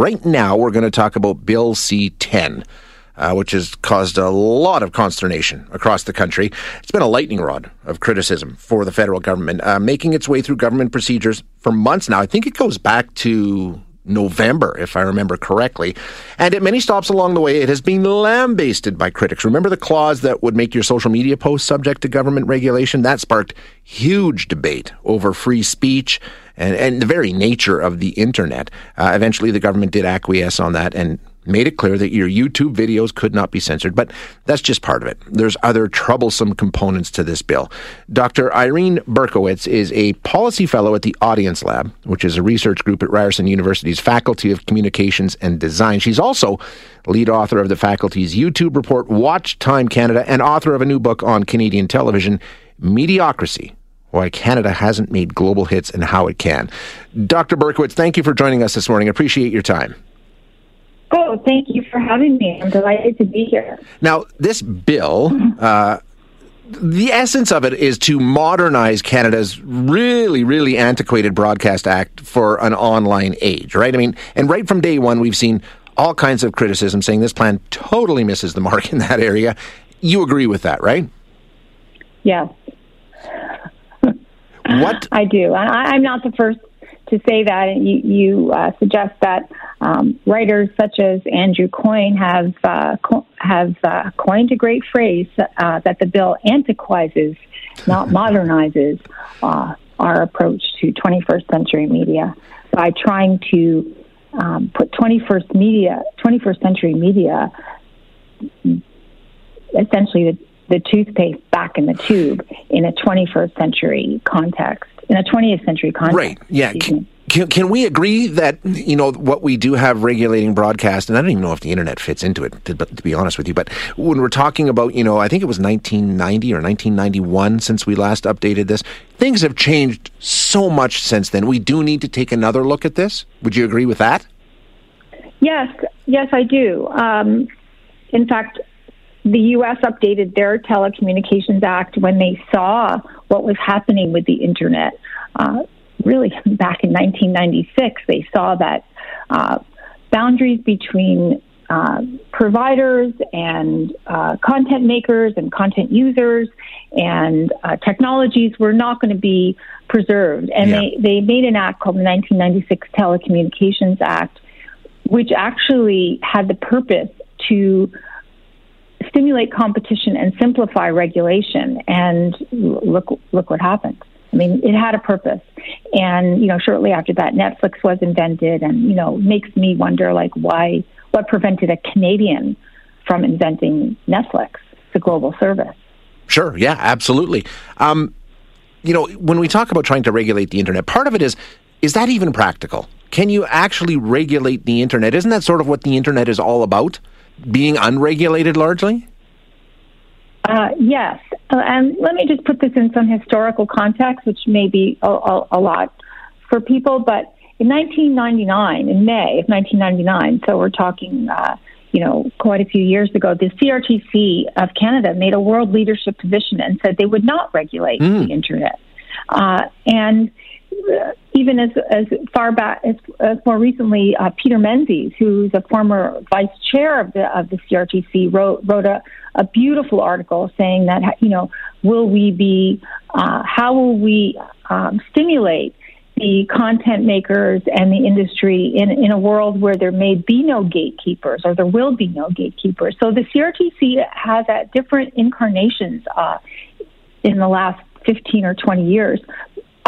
Right now, we're going to talk about Bill C 10. Uh, which has caused a lot of consternation across the country. It's been a lightning rod of criticism for the federal government, uh, making its way through government procedures for months now. I think it goes back to November, if I remember correctly. And at many stops along the way, it has been lambasted by critics. Remember the clause that would make your social media posts subject to government regulation? That sparked huge debate over free speech and, and the very nature of the internet. Uh, eventually, the government did acquiesce on that and made it clear that your YouTube videos could not be censored, but that's just part of it. There's other troublesome components to this bill. Dr. Irene Berkowitz is a policy fellow at the Audience Lab, which is a research group at Ryerson University's Faculty of Communications and Design. She's also lead author of the faculty's YouTube report, Watch Time Canada, and author of a new book on Canadian television, Mediocrity why Canada hasn't made global hits and how it can. Dr. Berkowitz, thank you for joining us this morning. Appreciate your time. Oh, thank you for having me. I'm delighted to be here. Now, this bill, uh, the essence of it is to modernize Canada's really, really antiquated Broadcast Act for an online age, right? I mean, and right from day one, we've seen all kinds of criticism saying this plan totally misses the mark in that area. You agree with that, right? Yes. What? I do. I, I'm not the first to say that. And you, you uh, suggest that um, writers such as Andrew Coyne have uh, co- have uh, coined a great phrase uh, that the bill antiquizes, not modernizes, uh, our approach to 21st century media by trying to um, put 21st media, 21st century media, essentially the, the toothpaste back in the tube in a 21st century context in a 20th century context. Right. Yeah. Can, can, can, we agree that you know what we do have regulating broadcast, and I don't even know if the internet fits into it, to, to, be honest with you. But when we're talking about, you know, I think it was 1990 or 1991 since we last updated this. Things have changed so much since then. We do need to take another look at this. Would you agree with that? Yes, yes, I do. Um, in fact, the U.S. updated their Telecommunications Act when they saw what was happening with the internet. Uh, really, back in 1996, they saw that uh, boundaries between uh, providers and uh, content makers and content users and uh, technologies were not going to be preserved. And yeah. they, they made an act called the 1996 Telecommunications Act, which actually had the purpose to stimulate competition and simplify regulation. And look, look what happened. I mean, it had a purpose. And, you know, shortly after that, Netflix was invented and, you know, makes me wonder, like, why, what prevented a Canadian from inventing Netflix, the global service? Sure. Yeah, absolutely. Um, you know, when we talk about trying to regulate the internet, part of it is, is that even practical? Can you actually regulate the internet? Isn't that sort of what the internet is all about? Being unregulated largely? Uh, yes. Uh, and let me just put this in some historical context, which may be a, a, a lot for people. But in 1999, in May of 1999, so we're talking, uh, you know, quite a few years ago, the CRTC of Canada made a world leadership position and said they would not regulate mm. the internet. Uh, and even as as far back as, as more recently, uh, Peter Menzies, who's a former vice chair of the of the CRTC, wrote wrote a, a beautiful article saying that you know will we be uh, how will we um, stimulate the content makers and the industry in, in a world where there may be no gatekeepers or there will be no gatekeepers. So the CRTC has at different incarnations uh, in the last 15 or 20 years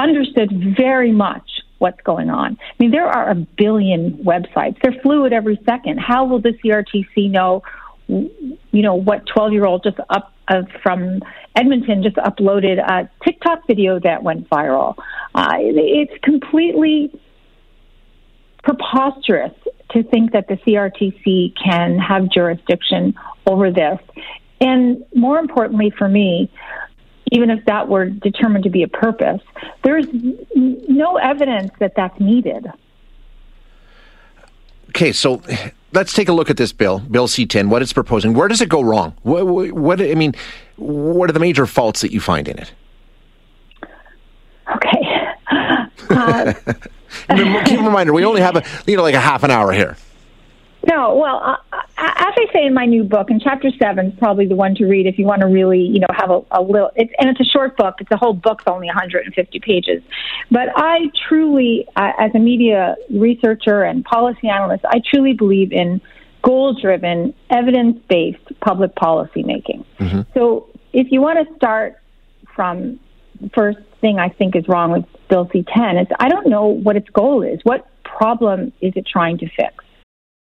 understood very much what's going on. I mean, there are a billion websites. They're fluid every second. How will the CRTC know, you know, what 12 year old just up uh, from Edmonton just uploaded a TikTok video that went viral? Uh, it's completely preposterous to think that the CRTC can have jurisdiction over this. And more importantly for me, even if that were determined to be a purpose, there's no evidence that that's needed. Okay, so let's take a look at this bill, Bill C10, what it's proposing. Where does it go wrong? What, what, I mean, what are the major faults that you find in it? Okay. Uh, Keep in mind, we only have a you know like a half an hour here. No, well, I say in my new book, and chapter seven is probably the one to read if you want to really, you know, have a, a little. It's, and it's a short book. It's a whole book's only 150 pages. But I truly, uh, as a media researcher and policy analyst, I truly believe in goal-driven, evidence-based public policy making. Mm-hmm. So if you want to start from the first thing I think is wrong with Bill C-10 is I don't know what its goal is. What problem is it trying to fix?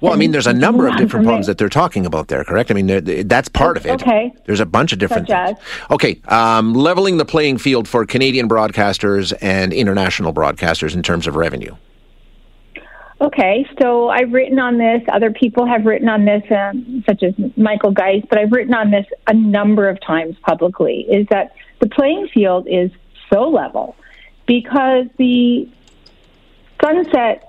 Well, I mean, there's a number of different problems that they're talking about there, correct? I mean, that's part of it. Okay. There's a bunch of different things. Okay. Um, leveling the playing field for Canadian broadcasters and international broadcasters in terms of revenue. Okay, so I've written on this. Other people have written on this, um, such as Michael Geist, but I've written on this a number of times publicly. Is that the playing field is so level because the sunset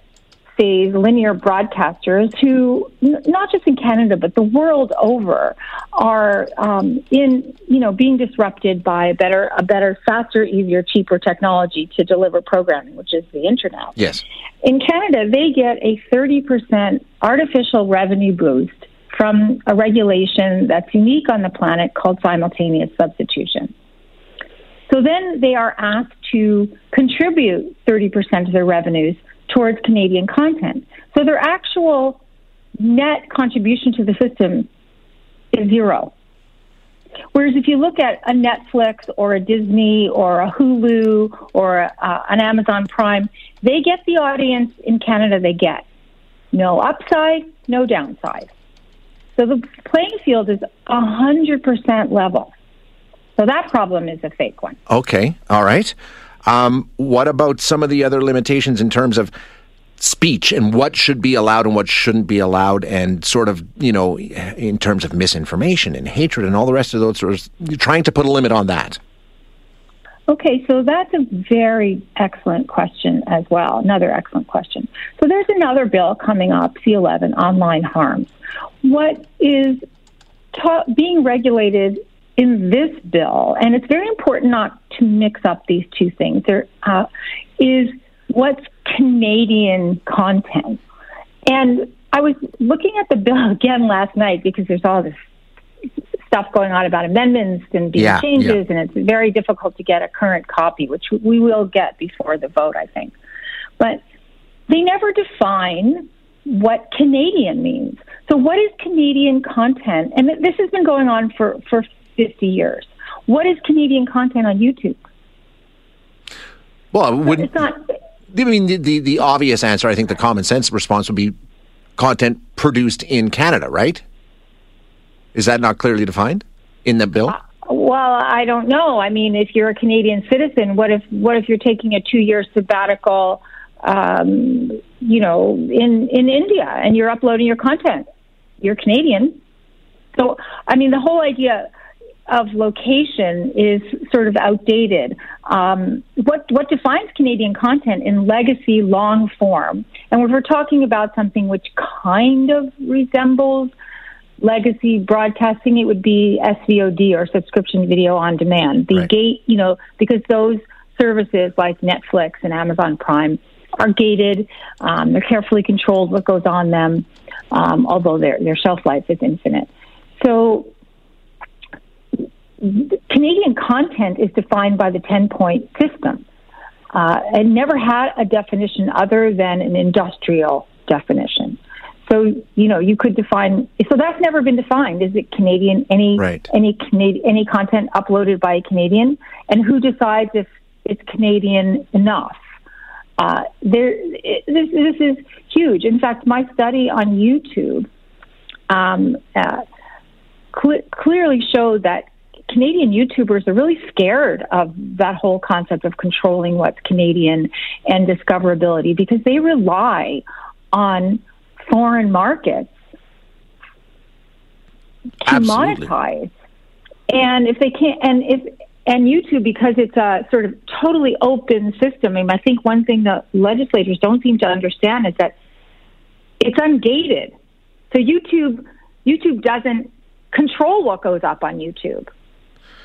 phase linear broadcasters who, n- not just in Canada but the world over, are um, in you know being disrupted by a better, a better, faster, easier, cheaper technology to deliver programming, which is the internet. Yes. In Canada, they get a thirty percent artificial revenue boost from a regulation that's unique on the planet called simultaneous substitution. So then they are asked to contribute 30% of their revenues towards Canadian content. So their actual net contribution to the system is zero. Whereas if you look at a Netflix or a Disney or a Hulu or uh, an Amazon Prime, they get the audience in Canada they get. No upside, no downside. So the playing field is 100% level. So that problem is a fake one. Okay, all right. Um, what about some of the other limitations in terms of speech and what should be allowed and what shouldn't be allowed, and sort of, you know, in terms of misinformation and hatred and all the rest of those, sort of trying to put a limit on that? Okay, so that's a very excellent question as well. Another excellent question. So there's another bill coming up, C11, online harms. What is ta- being regulated in this bill, and it's very important not to mix up these two things, there uh, is what's Canadian content. And I was looking at the bill again last night because there's all this stuff going on about amendments and being yeah, changes, yeah. and it's very difficult to get a current copy, which we will get before the vote, I think. But they never define what Canadian means. So, what is Canadian content? And this has been going on for, for 50 years. What is Canadian content on YouTube? Well, would it's not. I mean, the, the, the obvious answer, I think the common sense response would be content produced in Canada, right? Is that not clearly defined in the bill? Uh, well, I don't know. I mean, if you're a Canadian citizen, what if what if you're taking a two year sabbatical, um, you know, in in India and you're uploading your content? You're Canadian, so I mean, the whole idea of location is sort of outdated. Um, what what defines Canadian content in legacy long form? And if we're talking about something which kind of resembles legacy broadcasting, it would be SVOD or subscription video on demand. The right. gate, you know, because those services like Netflix and Amazon Prime are gated. Um, they're carefully controlled what goes on them, um, although their their shelf life is infinite. So Canadian content is defined by the 10 point system. Uh, it never had a definition other than an industrial definition. So you know you could define. So that's never been defined. Is it Canadian? Any right. any Canadian any content uploaded by a Canadian, and who decides if it's Canadian enough? Uh, there, it, this, this is huge. In fact, my study on YouTube um, uh, cl- clearly showed that Canadian YouTubers are really scared of that whole concept of controlling what's Canadian and discoverability because they rely on foreign markets to Absolutely. monetize. And if they can't, and if and YouTube because it's a sort of totally open system. I mean, I think one thing that legislators don't seem to understand is that it's ungated. So YouTube YouTube doesn't control what goes up on YouTube.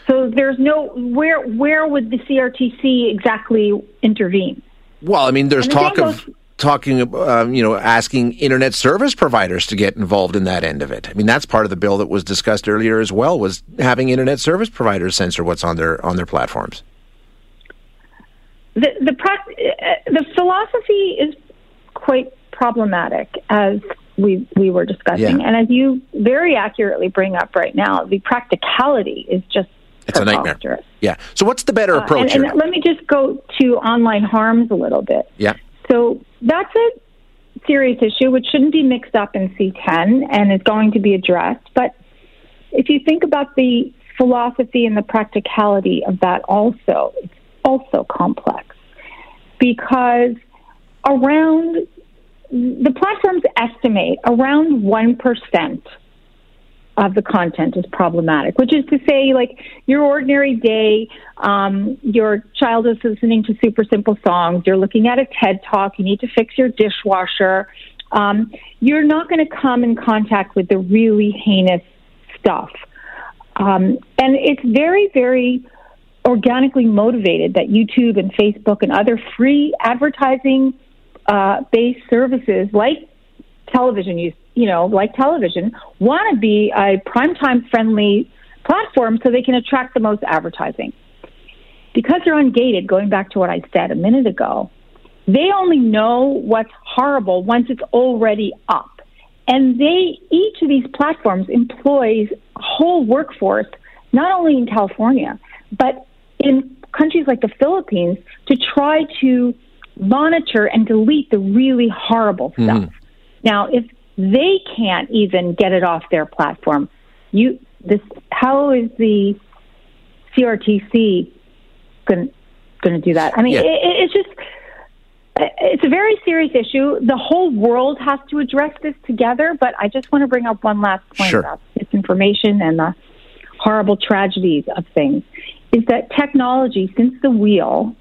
So there's no where where would the CRTC exactly intervene? Well, I mean, there's the talk of talking, um, you know, asking internet service providers to get involved in that end of it. I mean, that's part of the bill that was discussed earlier as well. Was having internet service providers censor what's on their on their platforms. The the uh, the philosophy is quite problematic as we we were discussing, Yeah. and as you very accurately bring up right now, the practicality is just It's a nightmare. Yeah. So what's the better Uh, approach and, and let me just go to online harms a little bit. yeah. So that's a serious issue which shouldn't be mixed up in C10 and is going to be addressed. But if you think about the philosophy and the practicality of that also, it's also complex because around the platforms estimate around 1% of the content is problematic, which is to say, like your ordinary day, um, your child is listening to super simple songs, you're looking at a TED talk, you need to fix your dishwasher. Um, you're not going to come in contact with the really heinous stuff. Um, and it's very, very organically motivated that YouTube and Facebook and other free advertising uh, based services like television use, you know, like television, want to be a primetime friendly platform so they can attract the most advertising. Because they're ungated, going back to what I said a minute ago, they only know what's horrible once it's already up. And they, each of these platforms employs a whole workforce, not only in California, but in countries like the Philippines to try to monitor and delete the really horrible mm-hmm. stuff. Now, if they can't even get it off their platform, you this how is the CRTC going going to do that? I mean, Yeah. it, it's just it's a very serious issue. The whole world has to address this together. But I just want to bring up one last point Sure. about misinformation and the horrible tragedies of things. Is that technology since the wheel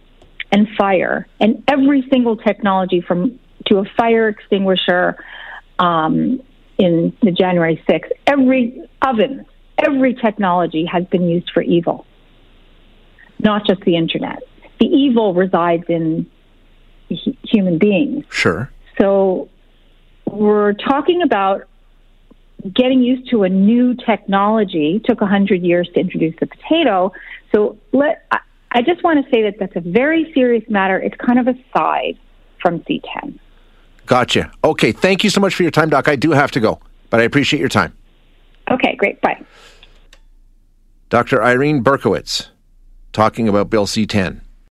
and fire and every single technology from to a fire extinguisher um, in the January 6th, every oven, every technology has been used for evil, not just the internet. The evil resides in hu- human beings. Sure. So we're talking about getting used to a new technology. It took 100 years to introduce the potato. So let I just want to say that that's a very serious matter. It's kind of aside from C10. Gotcha. Okay. Thank you so much for your time, Doc. I do have to go, but I appreciate your time. Okay, great. Bye. Dr. Irene Berkowitz talking about Bill C 10.